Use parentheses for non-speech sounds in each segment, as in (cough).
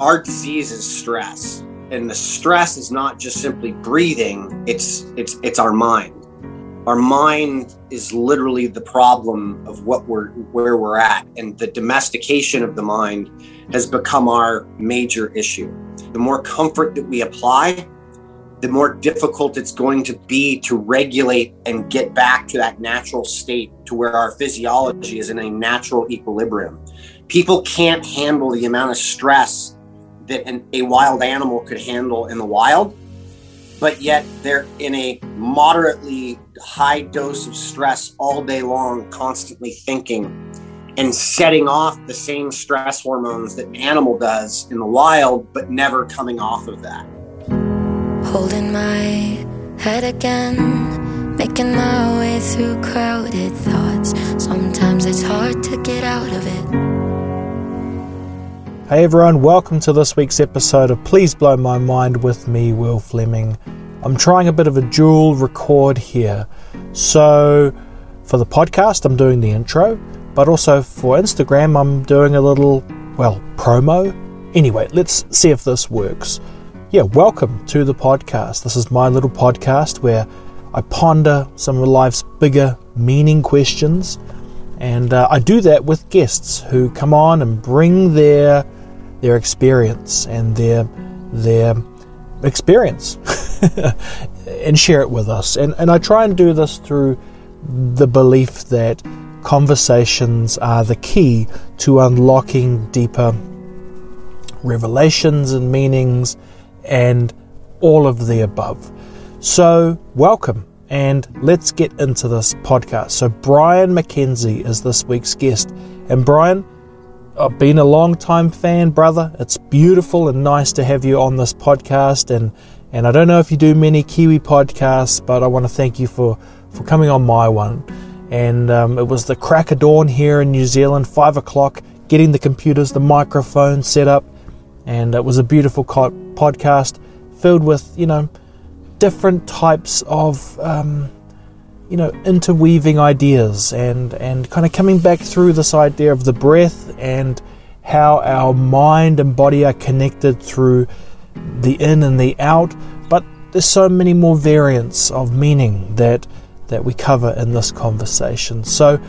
our disease is stress and the stress is not just simply breathing it's it's it's our mind. Our mind is literally the problem of what we're where we're at and the domestication of the mind has become our major issue. The more comfort that we apply the more difficult it's going to be to regulate and get back to that natural state to where our physiology is in a natural equilibrium. People can't handle the amount of stress that an, a wild animal could handle in the wild, but yet they're in a moderately high dose of stress all day long, constantly thinking and setting off the same stress hormones that an animal does in the wild, but never coming off of that. Holding my head again, making my way through crowded thoughts. Sometimes it's hard to get out of it. Hey everyone, welcome to this week's episode of Please Blow My Mind with me, Will Fleming. I'm trying a bit of a dual record here. So, for the podcast, I'm doing the intro, but also for Instagram, I'm doing a little, well, promo. Anyway, let's see if this works. Yeah, welcome to the podcast. This is my little podcast where I ponder some of life's bigger meaning questions. And uh, I do that with guests who come on and bring their their experience and their their experience (laughs) and share it with us. And and I try and do this through the belief that conversations are the key to unlocking deeper revelations and meanings and all of the above. So, welcome and let's get into this podcast. So, Brian MacKenzie is this week's guest. And, Brian, I've been a long time fan, brother. It's beautiful and nice to have you on this podcast. And, and I don't know if you do many Kiwi podcasts, but I want to thank you for, for coming on my one. And um, it was the crack of dawn here in New Zealand, five o'clock, getting the computers, the microphone set up. And it was a beautiful co- podcast filled with, you know, different types of. Um, you know, interweaving ideas and, and kind of coming back through this idea of the breath and how our mind and body are connected through the in and the out. But there's so many more variants of meaning that that we cover in this conversation. So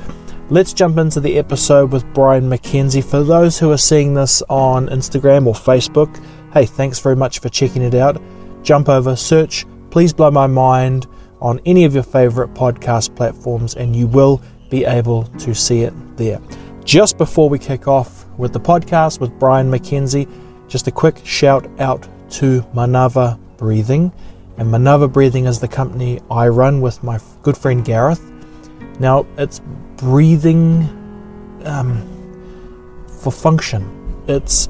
let's jump into the episode with Brian MacKenzie. For those who are seeing this on Instagram or Facebook, hey, thanks very much for checking it out. Jump over, search, please blow my mind on any of your favorite podcast platforms, and you will be able to see it there. Just before we kick off with the podcast with Brian MacKenzie, just a quick shout out to Manava Breathing. And Manava Breathing is the company I run with my good friend Gareth. Now, it's breathing um, for function, it's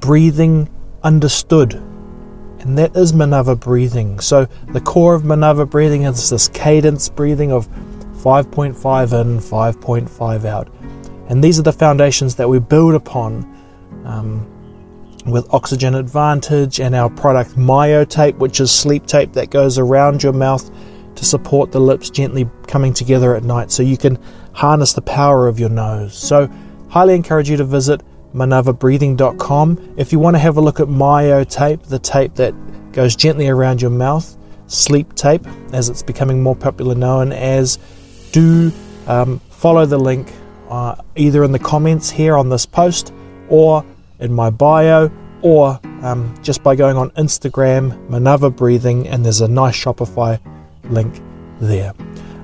breathing understood and that is Manava breathing. So the core of Manava breathing is this cadence breathing of 5.5 in, 5.5 out. And these are the foundations that we build upon um, with Oxygen Advantage and our product MyoTape, which is sleep tape that goes around your mouth to support the lips gently coming together at night so you can harness the power of your nose. So, highly encourage you to visit manavabreathing.com. If you want to have a look at Myo tape, the tape that goes gently around your mouth, sleep tape, as it's becoming more popular known as, do um, follow the link uh, either in the comments here on this post or in my bio or um, just by going on Instagram, Manava Breathing, and there's a nice Shopify link there.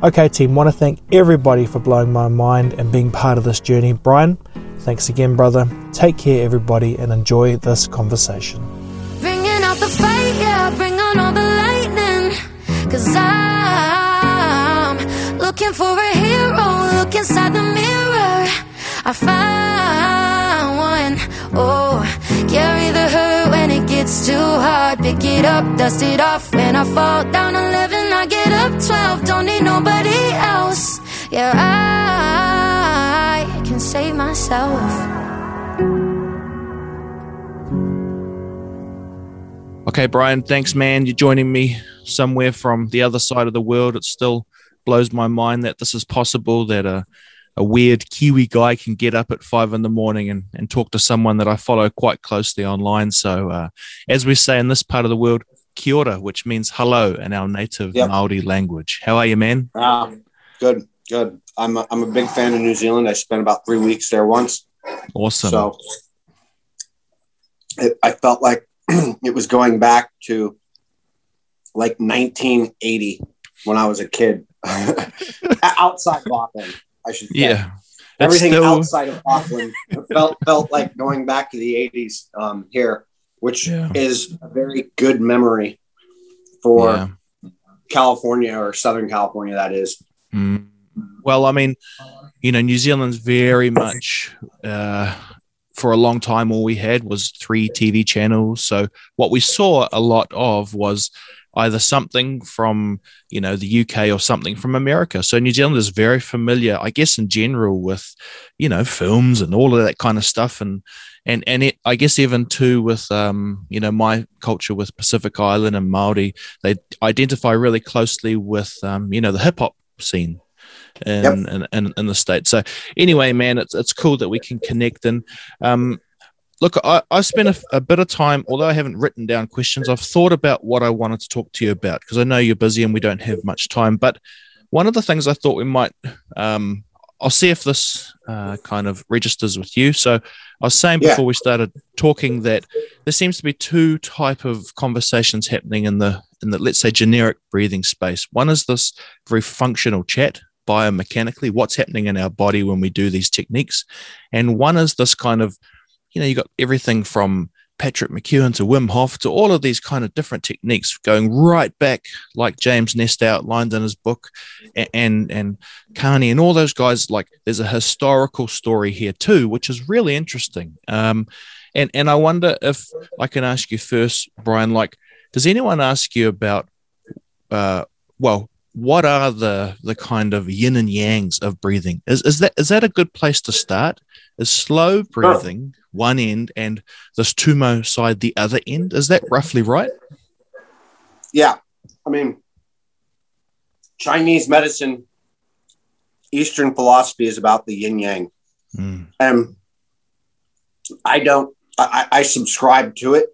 Okay, team, want to thank everybody for blowing my mind and being part of this journey. Brian, Thanks again, brother. Take care, everybody, and enjoy this conversation. Bringing out the fight, yeah, bring on all the lightning. Cause I'm looking for a hero. Look inside the mirror. I found one. Oh, carry the hurt when it gets too hard. Pick it up, dust it off. When I fall down 11, I get up 12. Don't need nobody else. Yeah, I can save myself. Okay, Brian, thanks, man. You're joining me somewhere from the other side of the world. It still blows my mind that this is possible, that a, a weird Kiwi guy can get up at five in the morning and, and talk to someone that I follow quite closely online. So, uh, as we say in this part of the world, kia ora, which means hello in our native yep. Maori language. How are you, man? Uh, good, good. I'm a, I'm a big fan of New Zealand. I spent about three weeks there once. Awesome. So it, I felt like (clears throat) it was going back to like 1980 when I was a kid (laughs) outside of Auckland. I should say. Yeah. Everything still... outside of Auckland felt felt like going back to the 80s um, here, which yeah. is a very good memory for yeah. California or Southern California. That is. Mm. Well, I mean, you know, New Zealand's very much uh, for a long time. All we had was three TV channels. So what we saw a lot of was either something from you know the UK or something from America. So New Zealand is very familiar, I guess, in general with you know films and all of that kind of stuff, and and and it, I guess even too with um, you know my culture with Pacific Island and Maori, they identify really closely with um, you know the hip hop scene. In, yep. in, in, in, the state. So anyway, man, it's it's cool that we can connect and um, look, I, I spent a, a, bit of time, although I haven't written down questions, I've thought about what I wanted to talk to you about because I know you're busy and we don't have much time. But one of the things I thought we might, um, I'll see if this uh, kind of registers with you. So I was saying before yeah. we started talking that there seems to be two type of conversations happening in the in the let's say generic breathing space. One is this very functional chat biomechanically, what's happening in our body when we do these techniques, and one is this kind of you know, you got everything from Patrick McKeown to Wim Hof to all of these kind of different techniques going right back, like James Nestor outlined in his book, and and, and Carney and all those guys. Like, there's a historical story here too, which is really interesting. Um, and and I wonder if I can ask you first, Brian. Like, does anyone ask you about, uh, well, what are the the kind of yin and yangs of breathing? Is is that is that a good place to start? Is slow breathing sure. one end and this tummo side the other end? Is that roughly right? Yeah, I mean, Chinese medicine, Eastern philosophy is about the yin yang, mm. and I don't. I, I subscribe to it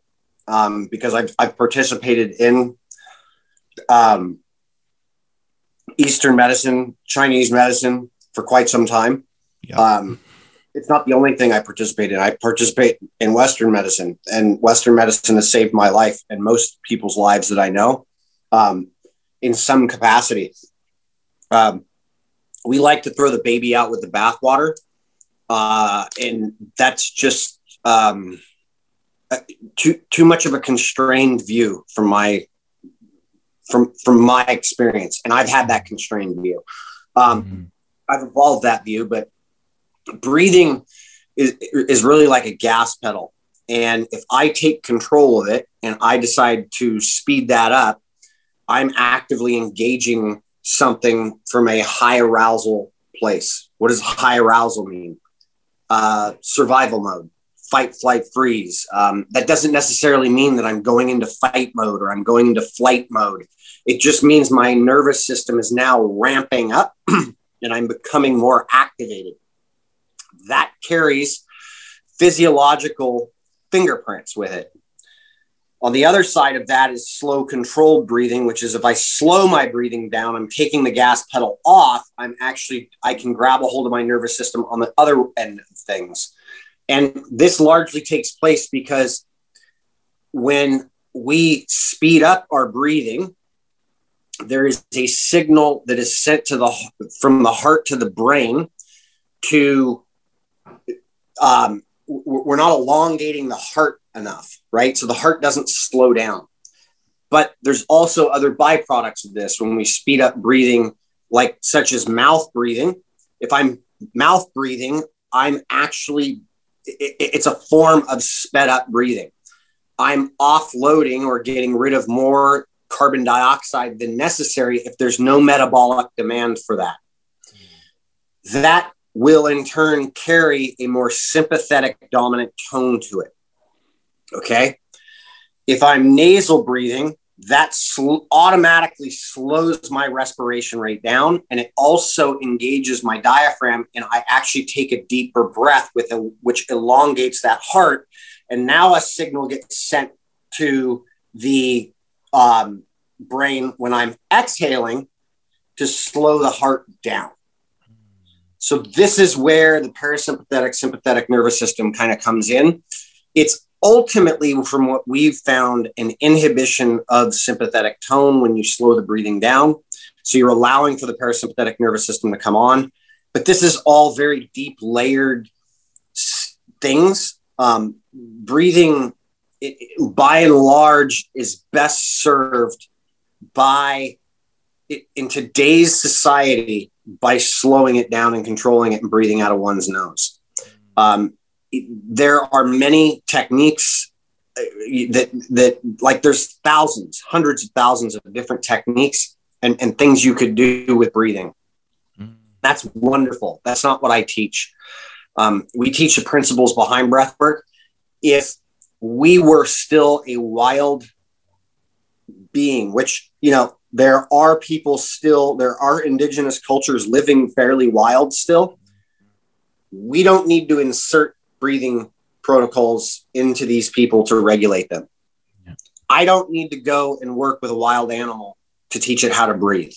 um, because I've, I've participated in um, Eastern medicine, Chinese medicine for quite some time. Yep. Um, it's not the only thing I participate in. I participate in Western medicine, and Western medicine has saved my life and most people's lives that I know um, in some capacity. Um, we like to throw the baby out with the bathwater, uh, and that's just um, uh, too too much of a constrained view from my from from my experience, and I've had that constrained view. Um, mm-hmm. I've evolved that view, but breathing is is really like a gas pedal, and if I take control of it and I decide to speed that up, I'm actively engaging something from a high arousal place. What does high arousal mean? Uh, survival mode fight, flight, freeze. Um, that doesn't necessarily mean that I'm going into fight mode or I'm going into flight mode. It just means my nervous system is now ramping up (clears throat) and I'm becoming more activated. That carries physiological fingerprints with it. On the other side of that is slow controlled breathing, which is if I slow my breathing down, I'm taking the gas pedal off. I'm actually, I can grab a hold of my nervous system on the other end of things. And this largely takes place because when we speed up our breathing, there is a signal that is sent to the from the heart to the brain to um, we're not elongating the heart enough right? So the heart doesn't slow down. But there's also other byproducts of this. When we speed up breathing like such as mouth breathing if i'm mouth breathing i'm actually it, it's a form of sped up breathing. I'm offloading or getting rid of more carbon dioxide than necessary if there's no metabolic demand for that. That will in turn carry a more sympathetic dominant tone to it. Okay. If I'm nasal breathing, that sl- automatically slows my respiration rate down and it also engages my diaphragm and i actually take a deeper breath with a, which elongates that heart and now a signal gets sent to the um, brain when i'm exhaling to slow the heart down so this is where the parasympathetic sympathetic nervous system kind of comes in it's ultimately, from what we've found, an inhibition of sympathetic tone when you slow the breathing down. So you're allowing for the parasympathetic nervous system to come on. But this is all very deep, layered things. Um, breathing, it, by and large, is best served by in today's society by slowing it down and controlling it and breathing out of one's nose. Um, there are many techniques uh, that that like there's thousands hundreds of thousands of different techniques and, and things you could do with breathing mm. that's wonderful that's not what i teach um, we teach the principles behind breath work if we were still a wild being which you know there are people still there are indigenous cultures living fairly wild still we don't need to insert breathing protocols into these people to regulate them. Yeah. I don't need to go and work with a wild animal to teach it how to breathe.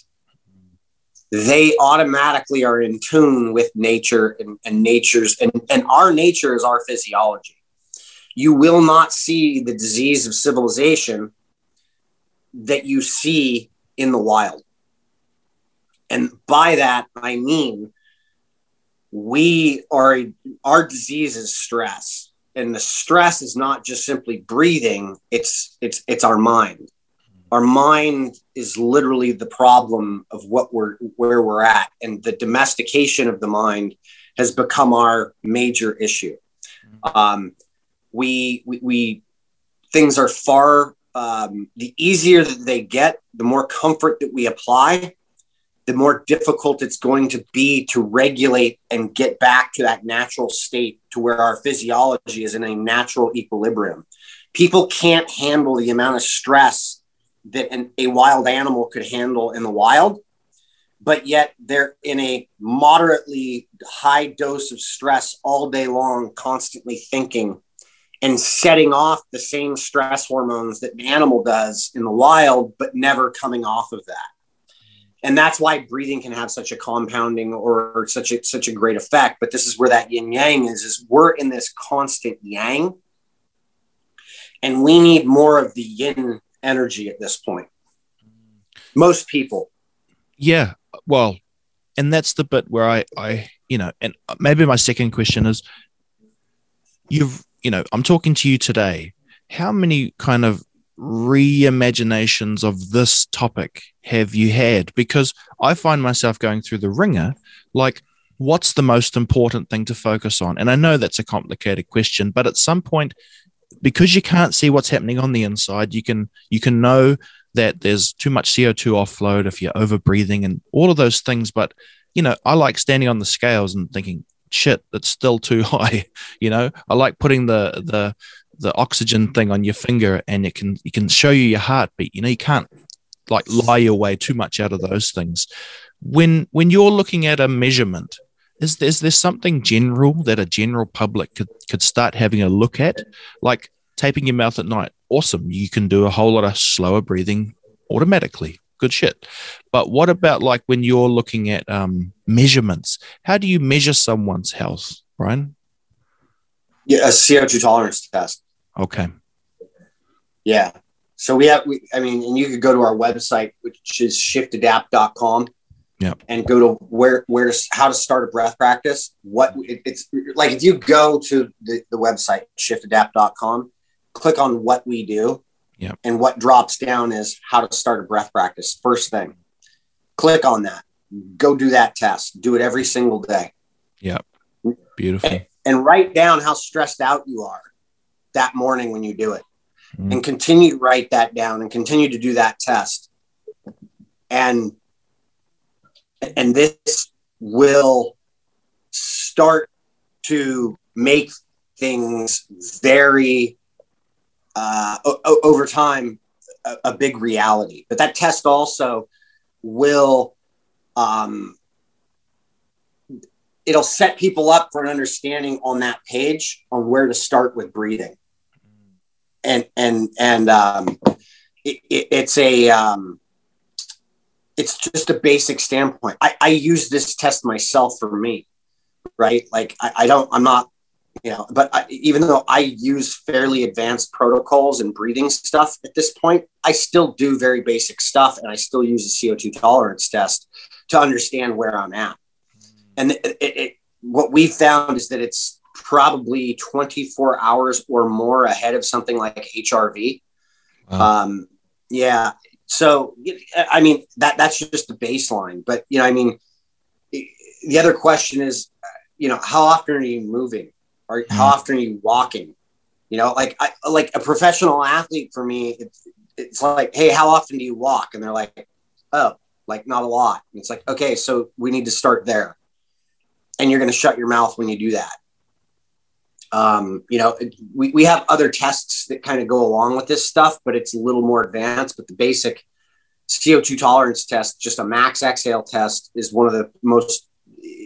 They automatically are in tune with nature and, and nature's, and, and our nature is our physiology. You will not see the disease of civilization that you see in the wild. And by that, I mean we are our disease is stress. And the stress is not just simply breathing it's it's it's our mind. Our mind is literally the problem of what we're where we're at. And the domestication of the mind has become our major issue. Um, we, we, we things are far um, the easier that they get the more comfort that we apply the more difficult it's going to be to regulate and get back to that natural state to where our physiology is in a natural equilibrium. People can't handle the amount of stress that an, a wild animal could handle in the wild, but yet they're in a moderately high dose of stress all day long, constantly thinking and setting off the same stress hormones that an animal does in the wild, but never coming off of that. And that's why breathing can have such a compounding or such a such a great effect. But this is where that yin yang is is we're in this constant yang and we need more of the yin energy at this point. Most people. Yeah well and that's the bit where i i you know and maybe my second question is you've you know i'm talking to you today how many kind of reimaginations of this topic have you had? Because I find myself going through the wringer, like, what's the most important thing to focus on? And I know that's a complicated question, but at some point, because you can't see what's happening on the inside, you can you can know that there's too much CO2 offload if you're over breathing and all of those things. But you know, I like standing on the scales and thinking, shit, that's still too (laughs) high. You know, I like putting the the the oxygen thing on your finger and it can it can show you your heartbeat you know? You can't like lie your way too much out of those things. When when you're looking at a measurement is there, is there something general that a general public could could start having a look at? Like taping your mouth at night awesome. You can do a whole lot of slower breathing automatically good shit but what about like when you're looking at um, measurements how do you measure someone's health brian yeah a co2 tolerance test Okay. Yeah. So we have, we, I mean, and you could go to our website, which is shiftadapt.com. Yeah. And go to where, where, how to start a breath practice. What it, it's like, if you go to the, the website, shiftadapt.com, click on what we do. Yeah. And what drops down is how to start a breath practice. First thing, click on that. Go do that test. Do it every single day. Yeah. Beautiful. And, and write down how stressed out you are that morning when you do it mm. and continue to write that down and continue to do that test and and this will start to make things very uh, o- over time a, a big reality. But that test also will um, it'll set people up for an understanding on that page on where to start with breathing. And and and um, it, it, it's a um, it's just a basic standpoint. I, I use this test myself for me right? Like I, I don't i'm not you know but I, even though i use fairly advanced protocols and breathing stuff at this point i still do very basic stuff and i still use a co2 tolerance test to understand where i'm at. And it, it, what we found is that it's probably 24 hours or more ahead of something like hrv wow. um, yeah. So i mean that that's just the baseline but you know i mean the other question is you know how often are you moving how mm. often are you walking? You know like I, like a professional athlete for me it's, it's like hey how often do you walk? And they're like oh like not a lot. And it's like okay so we need to start there. And you're going to shut your mouth when you do that. Um, you know we, we have other tests that kind of go along with this stuff but it's a little more advanced. But the basic co2 tolerance test just a max exhale test is one of the most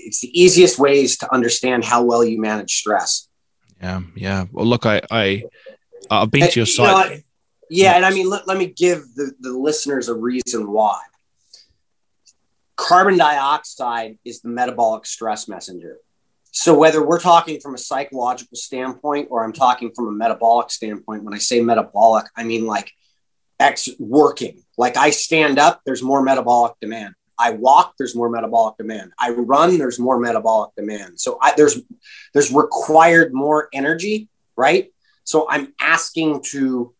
it's the easiest ways to understand how well you manage stress. Yeah, yeah. Well, look, I, I I've been and, to your site. You know, yeah, and I mean, let, let me give the, the listeners a reason why. Carbon dioxide is the metabolic stress messenger. So whether we're talking from a psychological standpoint or I'm talking from a metabolic standpoint, when I say metabolic, I mean like X working. Like I stand up, there's more metabolic demand. I walk, there's more metabolic demand. I run, there's more metabolic demand. So I, there's there's required more energy, right? So I'm asking to,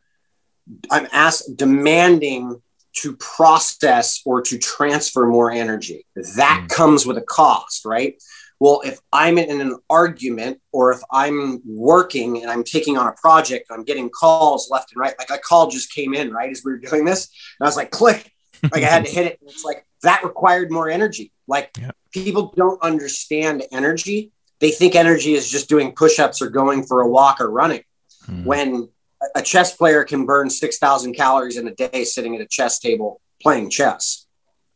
I'm asked demanding to process or to transfer more energy. That mm. comes with a cost, right? Well, if I'm in an argument or if I'm working and I'm taking on a project, I'm getting calls left and right. Like a call just came in, right, as we were doing this. And I was like, click, like I had to hit it. And it's like, that required more energy. Like yeah. people don't understand energy. They think energy is just doing push-ups or going for a walk or running. Hmm. When a chess player can burn 6,000 calories in a day sitting at a chess table playing chess.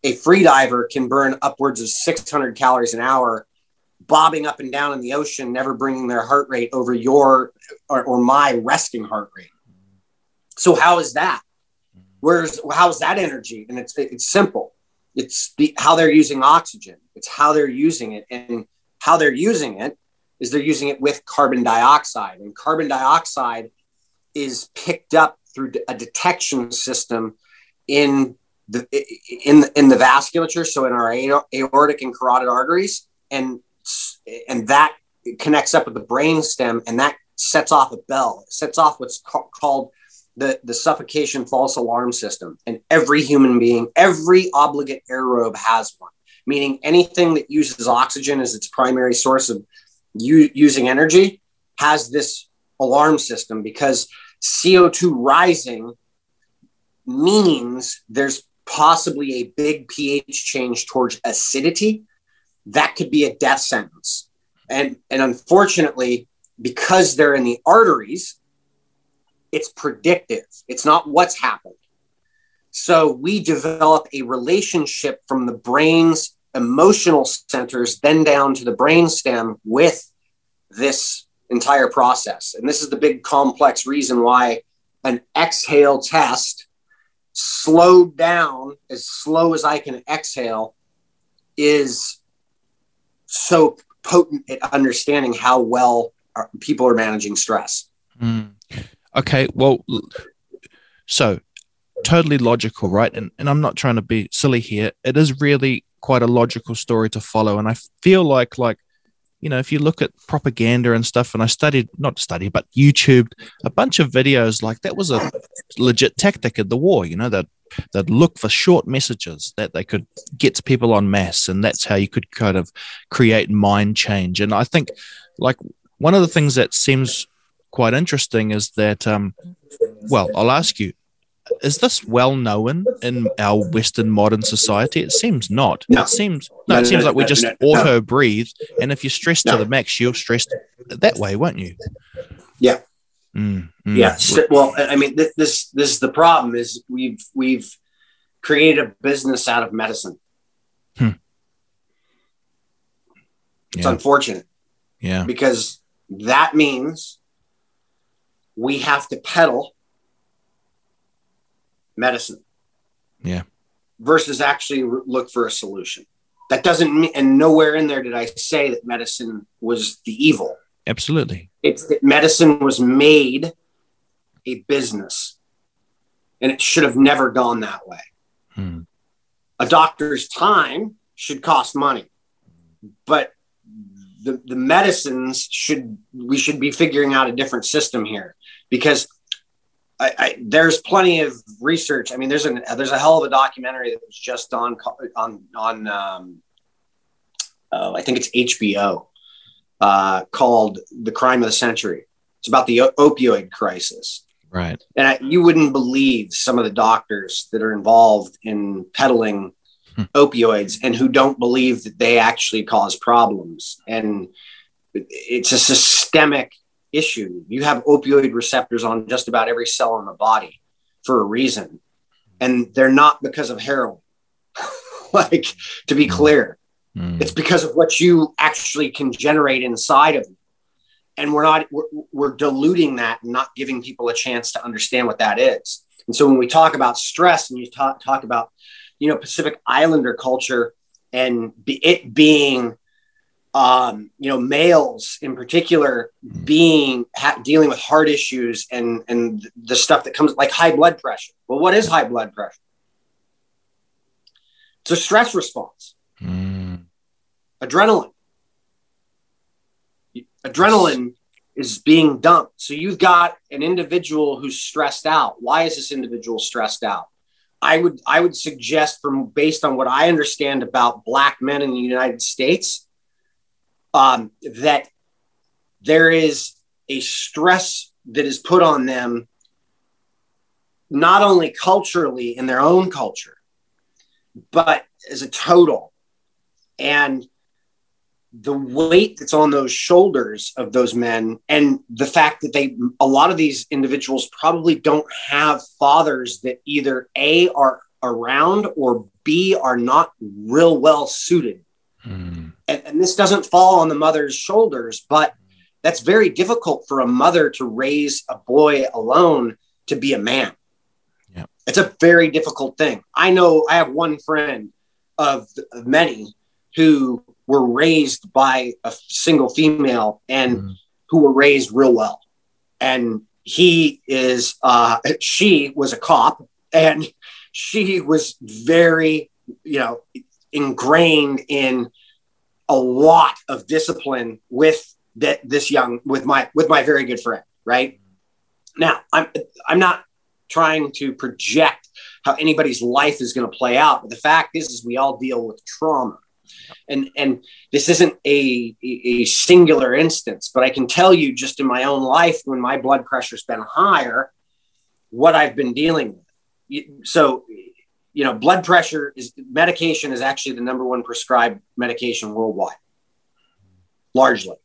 A free diver can burn upwards of 600 calories an hour bobbing up and down in the ocean, never bringing their heart rate over your or, or my resting heart rate. So how is that? Where's how's that energy? And it's it's simple it's the, how they're using oxygen. It's how they're using it. And how they're using it is they're using it with carbon dioxide. And carbon dioxide is picked up through a detection system in the in the, in the vasculature so in our aortic and carotid arteries. And and that connects up with the brain stem and that sets off a bell. It sets off what's ca- called the, the suffocation false alarm system. And every human being, every obligate aerobe has one, meaning anything that uses oxygen as its primary source of u- using energy has this alarm system because CO2 rising means there's possibly a big pH change towards acidity. That could be a death sentence. And, and unfortunately, because they're in the arteries, it's predictive, it's not what's happened. So we develop a relationship from the brain's emotional centers, then down to the brain stem with this entire process. And this is the big complex reason why an exhale test slowed down as slow as I can exhale is so potent at understanding how well people are managing stress. Mm. Okay, well, so totally logical, right? And and I'm not trying to be silly here. It is really quite a logical story to follow, and I feel like like you know if you look at propaganda and stuff, and I studied not study but YouTubed a bunch of videos like that was a legit tactic in the war. You know that they'd look for short messages that they could get to people on mass, and that's how you could kind of create mind change. And I think like one of the things that seems quite interesting is that, um, well, I'll ask you, is this well known in our Western modern society? It seems not. No. It seems no, no it seems no, like we just auto breathe, and if you're stressed to the max, you're stressed that way, won't you? Yeah, Mm, mm. Yeah. st- Well, I I mean, th- this this is the problem is we've we've created a business out of medicine. Hmm. It's Yeah. unfortunate Yeah. because that means we have to peddle medicine. Yeah. Versus actually look for a solution. That doesn't mean, and nowhere in there did I say that medicine was the evil. Absolutely. It's that medicine was made a business and it should have never gone that way. Hmm. A doctor's time should cost money, but the, the medicines should, we should be figuring out a different system here because I, I, there's plenty of research. I mean, there's a there's a hell of a documentary that was just on on on um, uh, I think it's HBO uh, called "The Crime of the Century." It's about the opioid crisis, Right. and I, you wouldn't believe some of the doctors that are involved in peddling Hmm. opioids and who don't believe that they actually cause problems. And it's a systemic issue. You have opioid receptors on just about every cell in the body for a reason, and they're not because of heroin. (laughs) like to be clear, Mm. it's because of what you actually can generate inside of you. And we're not, we're, we're diluting that and not giving people a chance to understand what that is. And so when we talk about stress and you talk, talk about, you know, Pacific Islander culture and be, it being, um, you know, males in particular being ha- dealing with heart issues and and the stuff that comes like high blood pressure. Well, what is high blood pressure? It's a stress response Mm. adrenaline. Adrenaline is being dumped. So you've got an individual who's stressed out. Why is this individual stressed out? I would I would suggest from based on what I understand about black men in the United States, um, that there is a stress that is put on them not only culturally in their own culture, but as a total and the weight that's on those shoulders of those men and the fact that they a lot of these individuals probably don't have fathers that either a are around or b are not real well suited Mm. And, and this doesn't fall on the mother's shoulders but that's very difficult for a mother to raise a boy alone to be a man Yeah. it's a very difficult thing i know i have one friend of, of many who were raised by a single female and Mm. who were raised real well and he is uh she was a cop and (laughs) she was very you know ingrained in a lot of discipline with that this young with my with my very good friend right? Now i'm i'm not trying to project how anybody's life is going to play out but the fact is is we all deal with trauma. And and this isn't a, a a singular instance but i can tell you just in my own life when my blood pressure's been higher what i've been dealing with. So you know blood pressure is medication is actually the number one prescribed medication worldwide. Largely.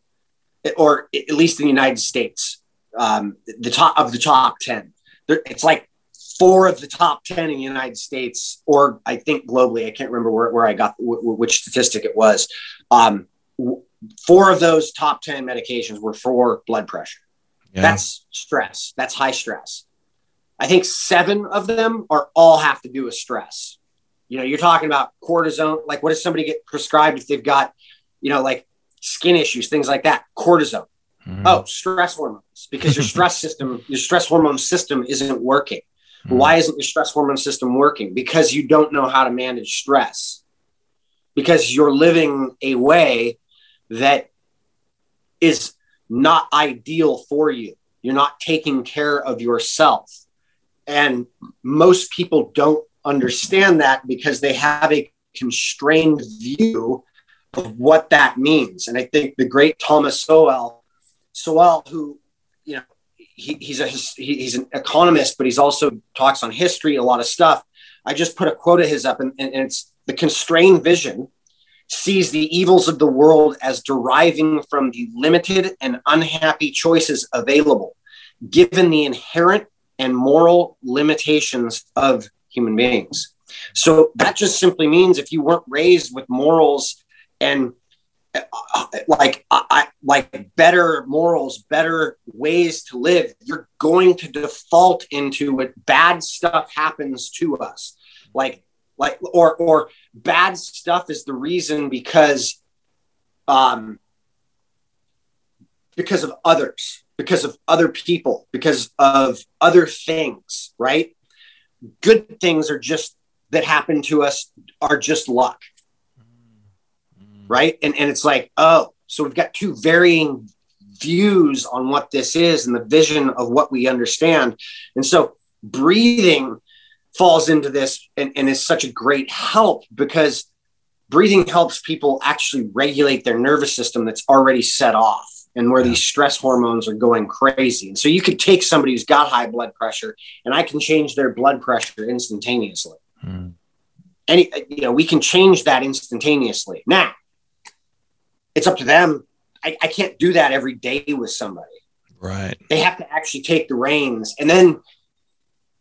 Or at least in the united states. Um, the top of the top 10 it's like four of the top 10 in the united states or i think globally i can't remember where, where i got which statistic it was. Um, four of those top 10 medications were for blood pressure. Yeah. that's stress. That's high stress i think seven of them are all have to do with stress. You know you're talking about cortisone like what does somebody get prescribed if they've got you know like skin issues things like that? Cortisone. Mhm. oh stress hormones because your (laughs) stress system your stress hormone system isn't working. Mm. why isn't your stress hormone system working? Because you don't know how to manage stress. Because you're living a way that is not ideal for you. You're not taking care of yourself and most people don't understand that because they have a constrained view of what that means and i think the great thomas sowell sowell who you know he, he's a he, he's an economist, but he's also talks on history, a lot of stuff. I just put a quote of his up, and, and it's the constrained vision sees the evils of the world as deriving from the limited and unhappy choices available. given the inherent and moral limitations of human beings. So that just simply means if you weren't raised with morals and uh, like I, like better morals, better ways to live, you're going to default into what bad stuff happens to us. Like like or or bad stuff is the reason because um because of others, because of other people, because of other things, right? Good things are just that happen to us are just luck mm-hmm. right? And and it's like, oh, so we've got two varying views on what this is and the vision of what we understand. And so breathing falls into this and, and is such a great help because breathing helps people actually regulate their nervous system that's already set off and where yeah. these stress hormones are going crazy. And so you could take somebody who's got high blood pressure and I can change their blood pressure instantaneously. Mm. Any, you know, we can change that instantaneously. Now, it's up to them. I, I can't do that every day with somebody. Right. They have to actually take the reins. And then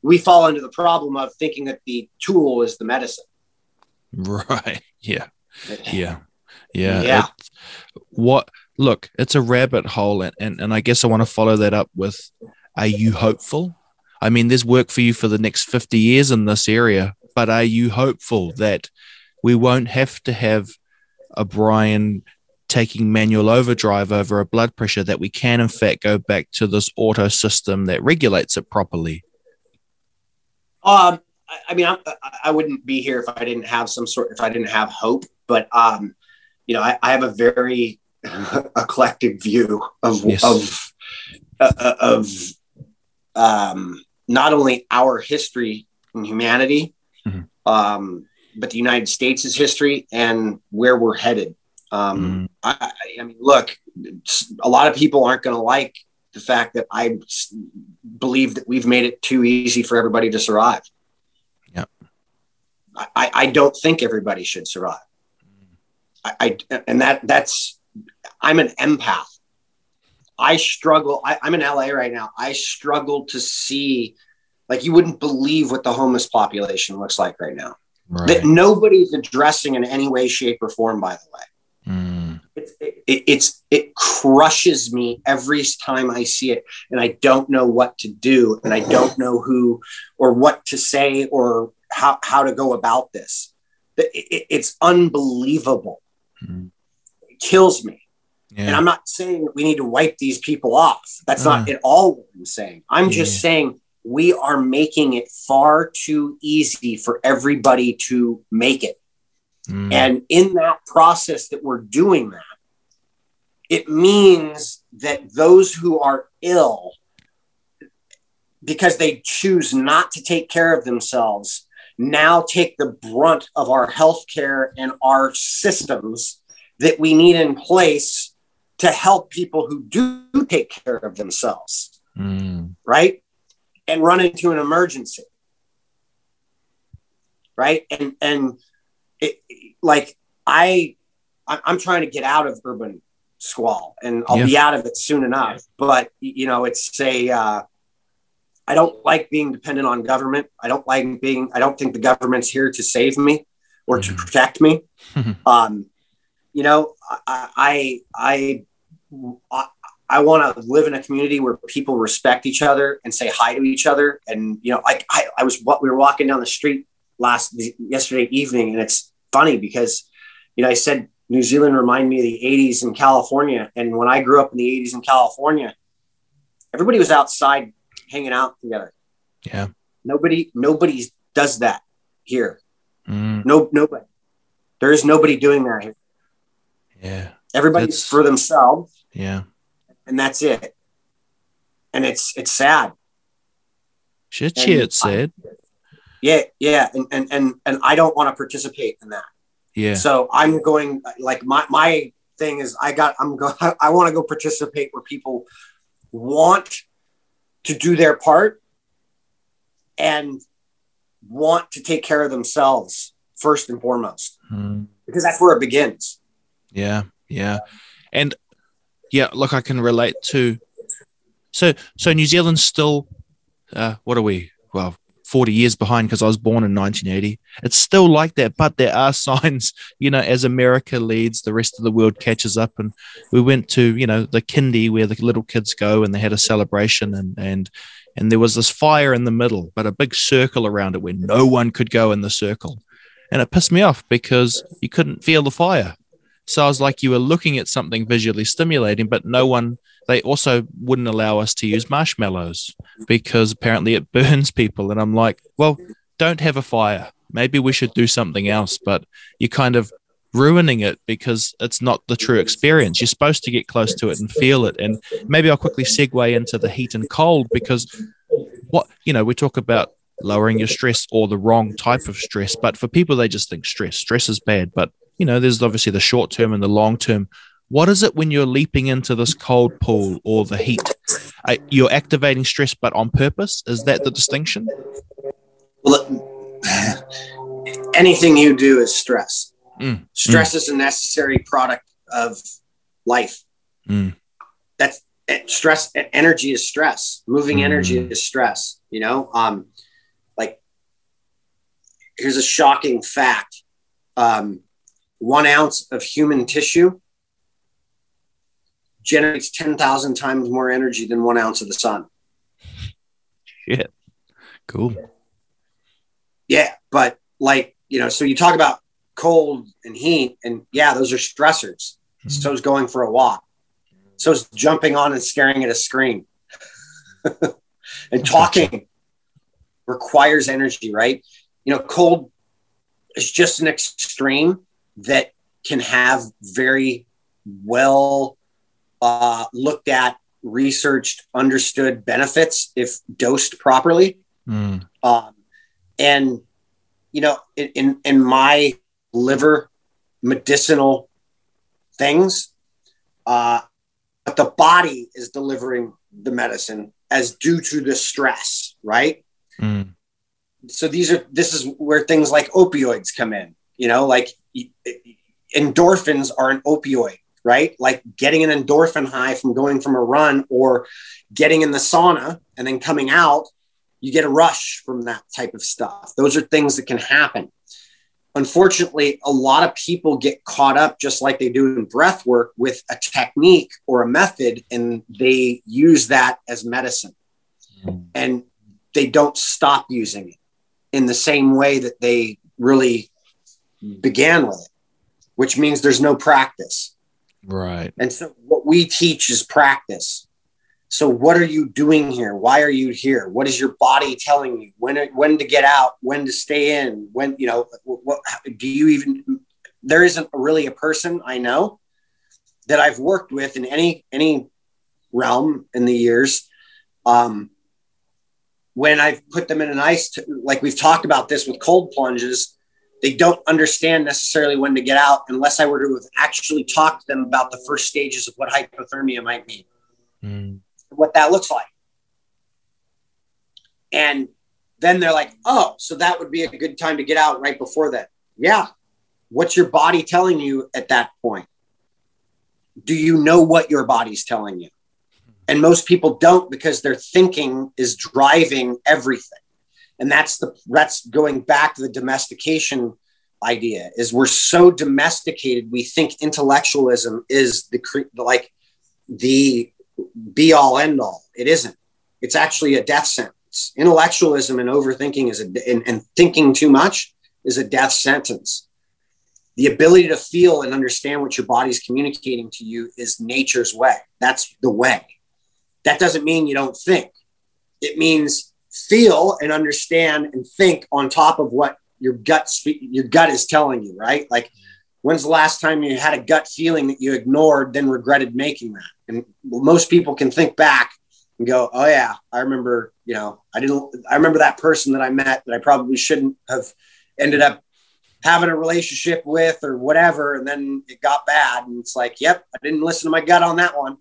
we fall into the problem of thinking that the tool is the medicine. (laughs) Right. Yeah. Yeah. Yeah. Yeah. what look, it's a rabbit hole and, and, and I guess I want to follow that up with are you hopeful? I mean, there's work for you for the next 50 years in this area, but are you hopeful that we won't have to have a Brian taking manual overdrive over a blood pressure that we can in fact go back to this auto system that regulates it properly um i, mean I, I wouldn't be here if i didn't have some sort if i didn't have hope but um you know i, I have a very eclectic view of yes. of uh, uh, of um not only our history in humanity mm-hmm. um but the united states' history and where we're headed um, mm. I, I, mean, look, a lot of people aren't going to like the fact that I believe that we've made it too easy for everybody to survive. Yeah. I, I don't think everybody should survive. I, I and that that's I'm an empath. I struggle. I, I'm in LA right now. I struggle to see, like, you wouldn't believe what the homeless population looks like right now. Right. That nobody's addressing in any way, shape, or form. By the way, Mm. It's, it, it's it crushes me every time I see it, and I don't know what to do, and I don't know who or what to say or how how to go about this. It, it, it's unbelievable. Mm. It kills me. Yeah. And I'm not saying we need to wipe these people off. That's uh. not at all what I'm saying. I'm yeah. just saying we are making it far too easy for everybody to make it. Mm. And in that process that we're doing that, it means that those who are ill, because they choose not to take care of themselves, now take the brunt of our healthcare and our systems that we need in place to help people who do take care of themselves. Mm. Right. And run into an emergency. Right. And, and, it, like I, I'm trying to get out of urban squall, and I'll yeah. be out of it soon enough. Yeah. But you know, it's a. Uh, I don't like being dependent on government. I don't like being. I don't think the government's here to save me or mm-hmm. to protect me. (laughs) um, you know, I, I, I, I want to live in a community where people respect each other and say hi to each other. And you know, like I, I was what we were walking down the street last yesterday evening, and it's funny because, you know, I said New Zealand reminded me of the 80s in California. And when I grew up in the 80s in California, everybody was outside hanging out together. Yeah. Nobody, nobody does that here. Mm. No, nobody. There is nobody doing that here. Yeah. Everybody's that's, for themselves. Yeah. And that's it. And it's it's sad. Shit, shit, sad. Yeah, yeah, and and and and I don't want to participate in that. Yeah. So I'm going like my my thing is I got I'm going (laughs) I want to go participate where people want to do their part and want to take care of themselves first and foremost mm. because that's where it begins. Yeah, yeah, and yeah, look, I can relate to So so New Zealand's still uh, what are we? Well, 40 years behind because I was born in 1980. It's still like that, but there are (laughs) signs, you know, as America leads, the rest of the world catches up. And we went to, you know, the kindy where the little kids go and they had a celebration and, and, and there was this fire in the middle, but a big circle around it where no one could go in the circle. And it pissed me off because you couldn't feel the fire. So I was like, you were looking at something visually stimulating, but no one, they also wouldn't allow us to use marshmallows because apparently it (laughs) burns people. And I'm like, well, don't have a fire. Maybe we should do something else. But you're kind of ruining it because it's not the true experience. You're supposed to get close to it and feel it. And maybe I'll quickly segue into the heat and cold because what, you know, we talk about lowering your stress or the wrong type of stress. But for people, they just think stress, stress is bad. But you know, there's obviously the short term and the long term. What is it when you're leaping into this cold pool or the heat? Uh, you're activating stress, but on purpose. Is that the distinction? Well, (sighs) anything you do is stress. Mm. Stress mm. is a necessary product of life. Mm. That's eh, stress. Energy is stress. Moving mm. energy is stress. You know, um, like here's a shocking fact. Um, one ounce of human tissue generates 10,000 times more energy than one ounce of the sun. Shit. Cool. Yeah. But like, you know, so you talk about cold and heat, and yeah, those are stressors. Mm-hmm. So is going for a walk. So is jumping on and staring at a screen. (laughs) and talking requires energy, right? You know, cold is just an extreme that can have very well uh, looked at, researched, understood benefits if dosed properly. Mm. Um, and you know, in in my liver medicinal things, uh, but the body is delivering the medicine as due to the stress, right? Mm. So these are this is where things like opioids come in. You know, like endorphins are an opioid, right? Like getting an endorphin high from going from a run or getting in the sauna and then coming out, you get a rush from that type of stuff. Those are things that can happen. Unfortunately, a lot of people get caught up just like they do in breath work with a technique or a method and they use that as medicine. Mm. And they don't stop using it in the same way that they really began with it, which means there's no practice. Right. And so what we teach is practice. So what are you doing here? Why are you here? What is your body telling you? When when to get out? When to stay in? When you know what? Do you even? There isn't really a person I know that I've worked with in any any realm in the years. Um, when I've put them in an ice, t- like we've talked about this with cold plunges, they don't understand necessarily when to get out unless I were to have actually talked to them about the first stages of what hypothermia might be, mm. what that looks like. And then they're like, oh, so that would be a good time to get out right before that. Yeah. What's your body telling you at that point? Do you know what your body's telling you? And most people don't because their thinking is driving everything and that's the that's going back to the domestication idea is we're so domesticated we think intellectualism is the like the be all end all it isn't. It's actually a death sentence. Intellectualism and overthinking is a and, and thinking too much is a death sentence. The ability to feel and understand what your body's communicating to you is nature's way. That's the way. That doesn't mean you don't think. It means feel and understand and think on top of what your gut your gut is telling you, right? Like when's the last time you had a gut feeling that you ignored then regretted making that? And most people can think back and go, "Oh yeah, I remember, you know, I didn't I remember that person that I met that I probably shouldn't have ended up having a relationship with or whatever and then it got bad and it's like, "Yep, I didn't listen to my gut on that one."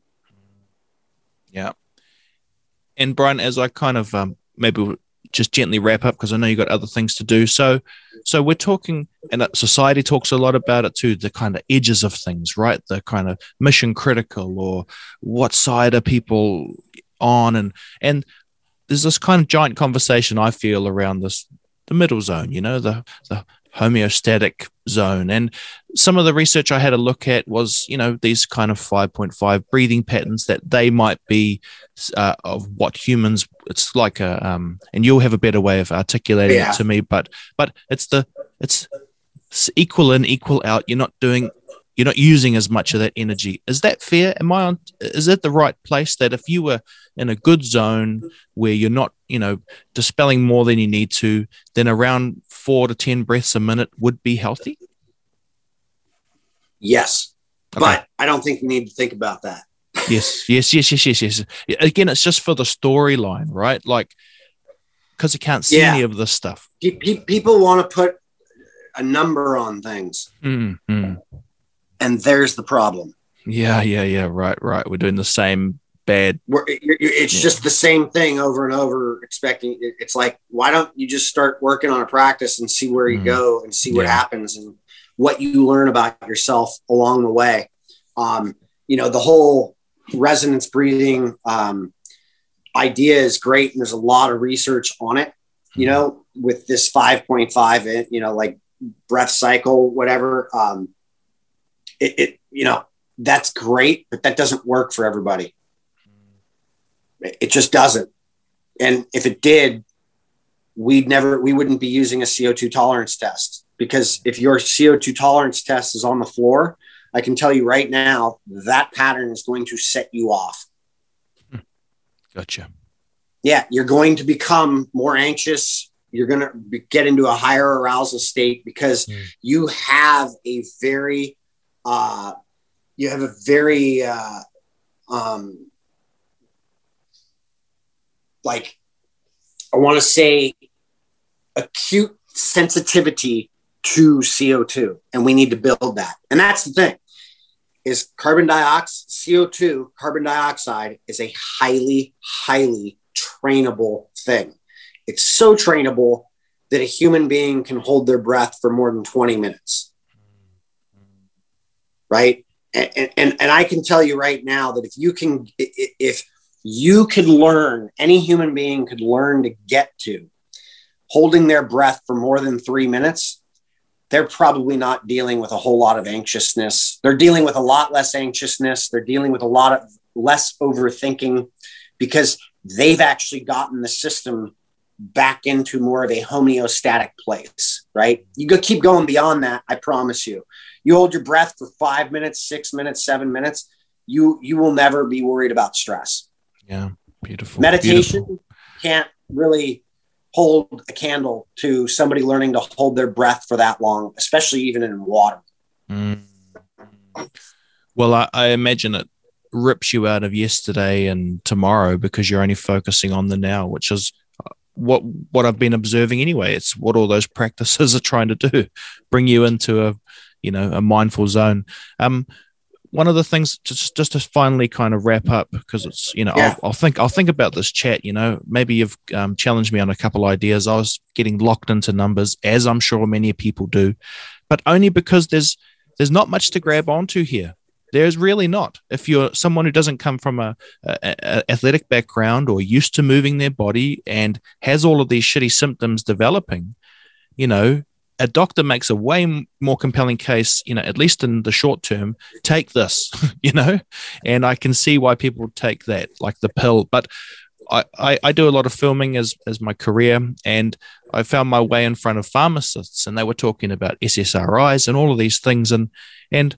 Yeah. And Brian, as I kind of um, maybe we'll just gently wrap up because I know you've got other things to do. So, so we're talking, and society talks a lot about it too, the kind of edges of things, right? The kind of mission critical or what side are people on and and there's this kind of giant conversation I feel around this the middle zone, you know, the the homeostatic zone. And some of the research I had a look at was, you know, these kind of 5.5 breathing patterns that they might be uh, of what humans. It's like a, um, and you'll have a better way of articulating yeah. it to me, but but it's the it's equal in, equal out. You're not doing you're not using as much of that energy. Is that fair? Am I on? Is it the right place that if you were in a good zone where you're not, you know, dispelling more than you need to, then around four to ten breaths a minute would be healthy? Yes, okay. but I don't think you need to think about that. (laughs) yes, yes, yes, yes, yes, yes. Again, it's just for the storyline, right? Like, because you can't see yeah. any of this stuff. People want to put a number on things. Mm-hmm and there's the problem. Yeah, yeah, yeah. Right, right. We're doing the same bad. We're, it's yeah. just the same thing over and over. Expecting it's like, why don't you just start working on a practice and see where you mm. go and see what happens and what you learn about yourself along the way. Um, you know, the whole resonance breathing um, idea is great, and there's a lot of research on it. You mm. know, with this 5.5, you know, like breath cycle, whatever. Um, it, it you know that's great, but that doesn't work for everybody. It just doesn't. And if it did, we'd never we wouldn't be using a CO2 tolerance test because if your CO2 tolerance test is on the floor, I can tell you right now that pattern is going to set you off. Gotcha. Yeah, you're going to become more anxious. You're going to get into a higher arousal state because mm. you have a very uh, you have a very uh, um, like I want to say acute sensitivity to CO2, and we need to build that. And that's the thing is carbon dioxide, CO2, carbon dioxide is a highly, highly trainable thing. It's so trainable that a human being can hold their breath for more than 20 minutes right? And, and, and I can tell you right now that if you can, if you could learn, any human being could learn to get to holding their breath for more than three minutes, they're probably not dealing with a whole lot of anxiousness. They're dealing with a lot less anxiousness. They're dealing with a lot of less overthinking because they've actually gotten the system back into more of a homeostatic place, right? You go keep going beyond that, I promise you you hold your breath for five minutes, six minutes, seven minutes, you you will never be worried about stress. Yeah, beautiful. Meditation beautiful. can't really hold a candle to somebody learning to hold their breath for that long, especially even in water. Mm. Well, I, I imagine it rips you out of yesterday and tomorrow because you're only focusing on the now, which is uh, what what I've been observing anyway. It's what all those (laughs) practices are trying to do, bring you into a you know a mindful zone. Um, one of the things just just to finally kind of wrap up because it's you know yeah. I'll, I'll, think I'll think about this chat. You know, maybe you've um, challenged me on a couple ideas. I was getting locked into numbers, as I'm sure many people do, but only because there's there's not much to grab onto here. There's really not. If you're someone who doesn't come from a, a, a, athletic background or used to moving their body and has all of these shitty symptoms developing, you know, a doctor makes a way more compelling case, you know, at least in the short term, take this, (laughs) you know, and I can see why people take that, like the pill. But I, I, I, do a lot of filming as, as my career, and I found my way in front of pharmacists, and they were talking about SSRIs and all of these things, and and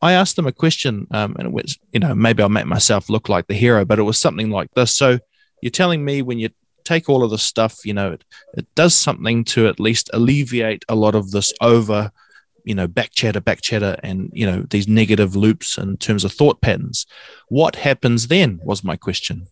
I asked them a question, um, and it was, you know, maybe I'll make myself look like the hero, but it was something like this. So you're telling me when you take all of this stuff, you know, it, it does something to at least alleviate a lot of this over, you know, back chatter, back chatter, and, you know, these negative loops in terms of thought patterns. What happens then was my question.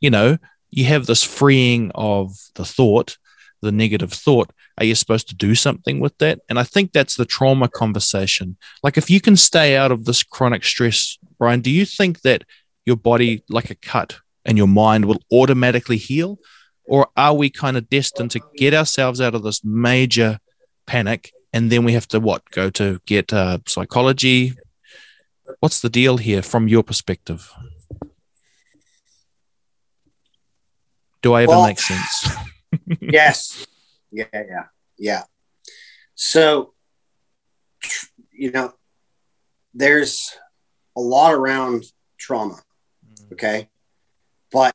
You know, you have this freeing of the thought, the negative thought. Are you supposed to do something with that? And I think that's the trauma conversation. Like, if you can stay out of this chronic stress, Brian, do you think that your body, like a cut, and your mind will automatically heal? Or are we kind of destined to get ourselves out of this major panic and then we have to what? Go to get uh, psychology? What's the deal here from your perspective? Do I ever Well- make sense? (laughs) yes. Yeah, yeah, yeah. So, you know, there's a lot around trauma, okay? But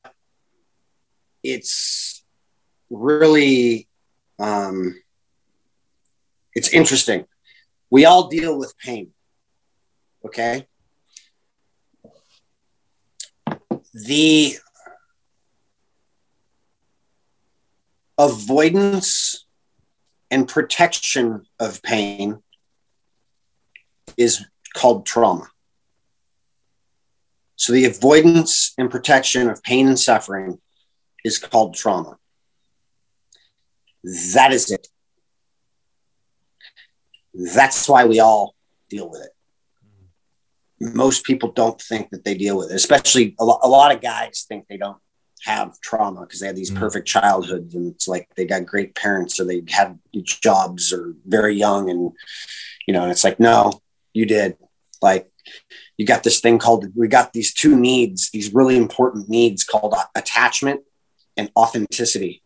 it's really um it's interesting. We all deal with pain. Okay? The avoidance and protection of pain is called trauma. So the avoidance and protection of pain and suffering is called trauma. That is it. That's why we all deal with it. Most people don't think that they deal with it, especially a, lo- a lot of guys think they don't have trauma because they had these Mm. perfect childhoods and it's like they got great parents or they had jobs or very young and you know and it's like no you did like you got this thing called we got these two needs these really important needs called attachment and authenticity.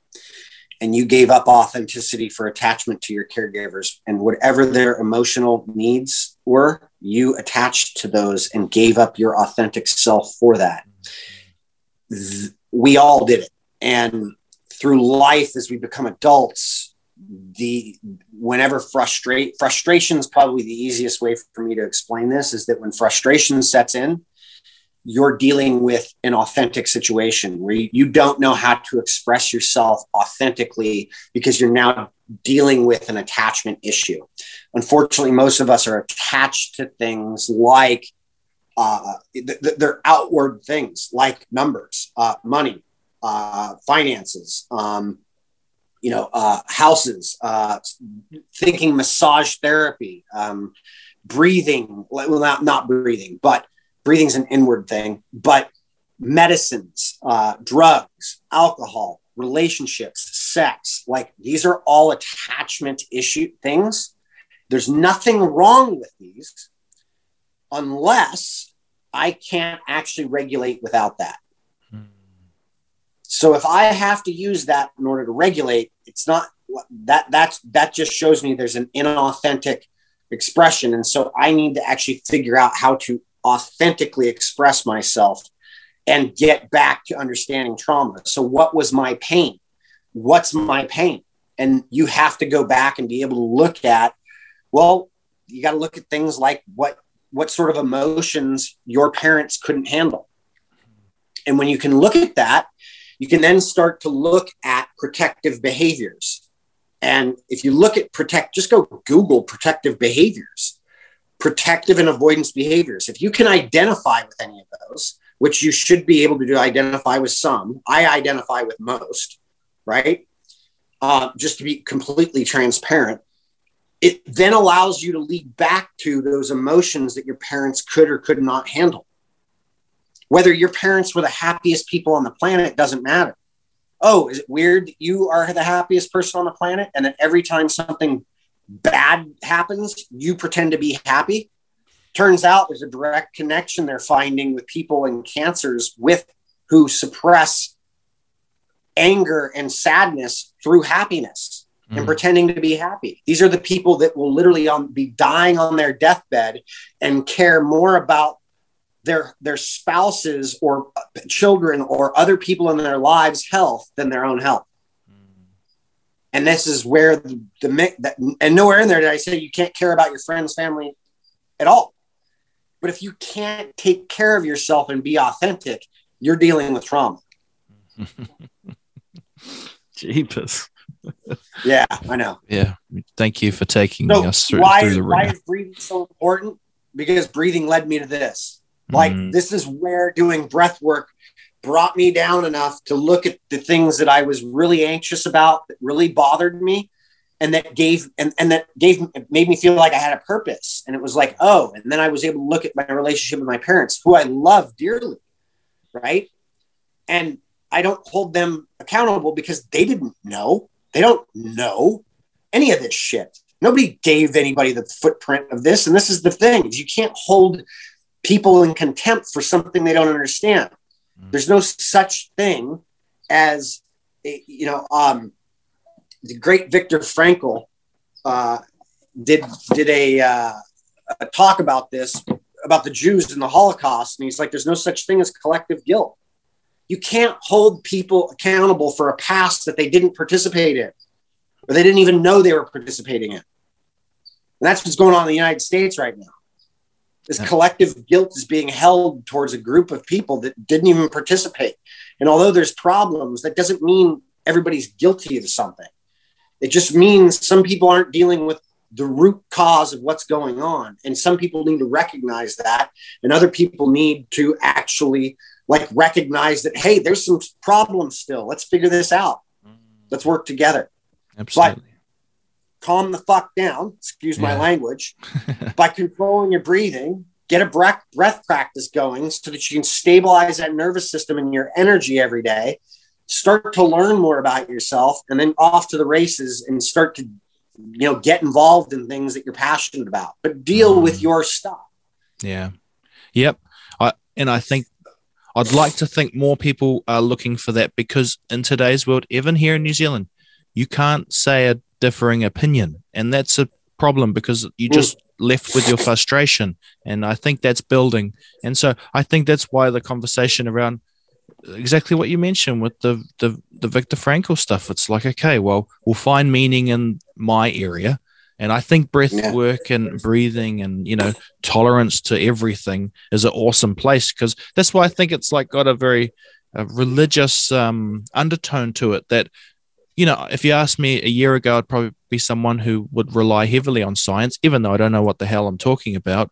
And you gave up authenticity for attachment to your caregivers and whatever their emotional needs were you attached to those and gave up your authentic self for that. Th- we all did it. And through life as we become adults the whenever frustrate frustration is probably the easiest way for me to explain this is that when frustration sets in you're dealing with an authentic situation where you, don't know how to express yourself authentically because you're now dealing with an attachment issue. Unfortunately most of us are attached to things like uh, th- th- they're outward things like numbers uh, money uh, finances um, you know, uh, houses, uh, thinking massage therapy, um, breathing, well, not, not breathing, but breathing's an inward thing, but medicines, uh, drugs, alcohol, relationships, sex, like these are all attachment issue things. There's nothing wrong with these unless I can't actually regulate without that. So if I have to use that in order to regulate, it's not that that's that just shows me there's an inauthentic expression. And so I need to actually figure out how to authentically express myself and get back to understanding trauma. So what was my pain? What's my pain? And you have to go back and be able to look at, well, you got to look at things like what what sort of emotions your parents couldn't handle. And when you can look at that, you can then start to look at protective behaviors. And if you look at protect, just go Google protective behaviors, protective and avoidance behaviors. If you can identify with any of those, which you should be able to do, identify with some, I identify with most, right? Uh, just to be completely transparent, it then allows you to lead back to those emotions that your parents could or could not handle whether your parents were the happiest people on the planet doesn't matter. Oh, is it weird you are the happiest person on the planet and that every time something bad happens, you pretend to be happy? Turns out there's a direct connection they're finding with people in cancers with who suppress anger and sadness through happiness and Mm. pretending to be happy. These are the people that will literally um, be dying on their deathbed and care more about their their spouses or children or other people in their lives health than their own health and this is where the, the that, and nowhere in there did i say you can't care about your friends family at all but if you can't take care of yourself and be authentic you're dealing with trauma (laughs) Jeepers. (laughs) yeah i know Yeah. Thank you for taking so us through, why, through is, the why wringer. is breathing so important because breathing led me to this like Mm. this is where doing breath work brought me down enough to look at the things that I was really anxious about that really bothered me and that gave and, and that gave made me feel like I had a purpose. And it was like oh and then I was able to look at my relationship with my parents who I love dearly right? And I don't hold them accountable because they didn't know. They don't know any of this shit. Nobody gave anybody the footprint of this. And this is the thing you can't hold people in contempt for something they don't understand. Mm. There's no such thing as you know, um, the great Viktor Frankl uh, did did a, uh, a talk about this about the Jews and the Holocaust, and he's like, "There's no such thing as collective guilt. You can't hold people accountable for a past that they didn't participate in, or they didn't even know they were participating in." And that's what's going on in the United States right now. This collective guilt is being held towards a group of people that didn't even participate. And although there's problems, that doesn't mean everybody's guilty of something. It just means some people aren't dealing with the root cause of what's going on. And some people need to recognize that. And other people need to actually like recognize that, hey, there's some problems still. Let's figure this out. Mm. Let's work together. Absolutely. But calm the fuck down, excuse my language, (laughs) by controlling your breathing, get a breath, breath practice going so that you can stabilize that nervous system and your energy every day. Start to learn more about yourself and then off to the races and start to, you know, get involved in things that you're passionate about, but deal mm. with your stuff. Yeah. Yep. I, and I think I'd like to think more people are looking for that because in today's world, even here in New Zealand, you can't say a differing opinion. And that's a problem because you just left with your frustration. And I think that's building. And so I think that's why the conversation around exactly what you mentioned with the, the, the Viktor Frankl stuff. It's like, okay, well, we'll find meaning in my area. And I think breath yeah. work and breathing and, you know, tolerance to everything is an awesome place because that's why I think it's like got a very a religious um, undertone to it that you know, if you asked me a year ago, I'd probably be someone who would rely heavily on science, even though I don't know what the hell I'm talking about.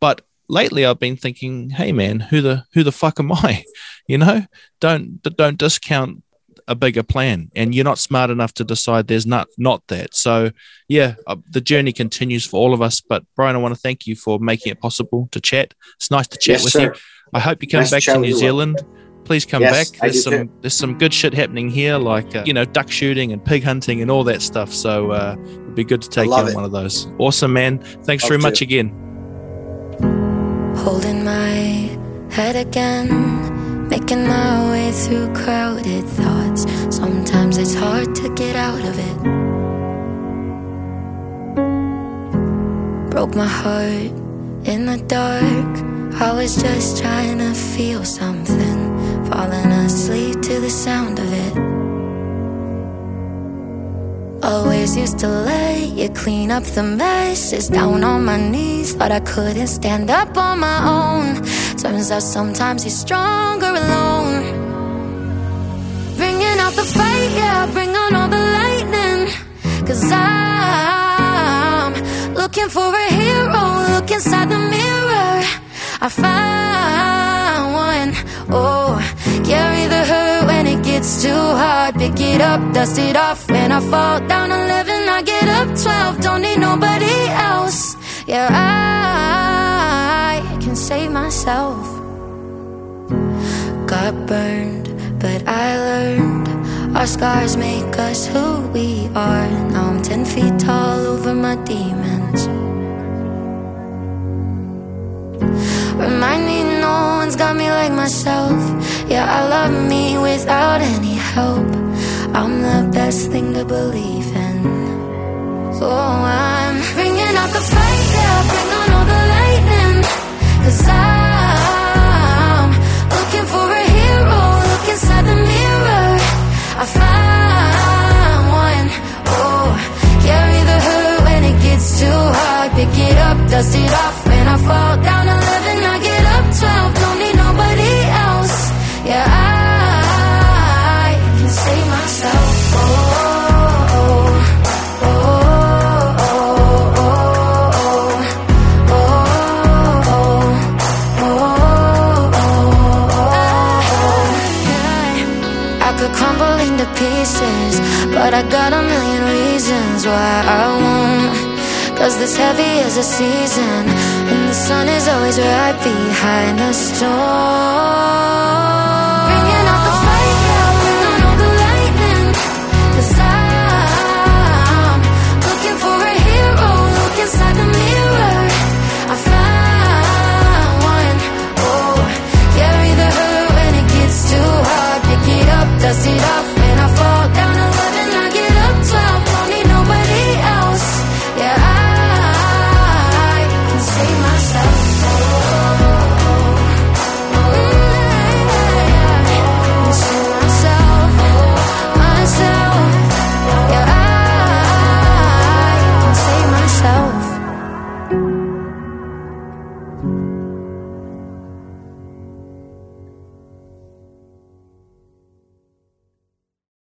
But lately, I've been thinking, hey, man, who the who the fuck am I? (laughs) You know, don't don't discount a bigger plan, and you're not smart enough to decide there's not not that. So, yeah, uh, the journey continues for all of us. But Brian, I want to thank you for making it possible to chat. It's nice to chat yes, with sir. you. I hope you come nice back to New Zealand. Well please come yes, back. There's some too. there's some good shit happening here, like uh, you know duck shooting and pig hunting and all that stuff. So uh, it'd be good to take you on it. one of those. Awesome, man. Thanks love very much again. Holding my head again, making my way through crowded thoughts. Sometimes it's hard to get out of it. Broke my heart in the dark. I was just trying to feel something falling asleep to the sound of it. Always used to let you clean up the messes down on my knees. Thought I couldn't stand up on my own. Turns out sometimes you're stronger alone. Bringing out the fight, yeah, bring on all the lightning. Cause I'm looking for a hero. Look inside the mirror. I found one. Oh, carry the hurt when it gets too hard. Pick it up, dust it off. When I fall down 11, I get up 12. Don't need nobody else. Yeah, I can save myself. Got burned, but I learned. Our scars make us who we are. Now I'm 10 feet tall over my demons. Remind me no one's got me like myself. Yeah, I love me without any help. I'm the best thing to believe in. So I'm bringing out the yeah, bring on all the lightning. Cause I'm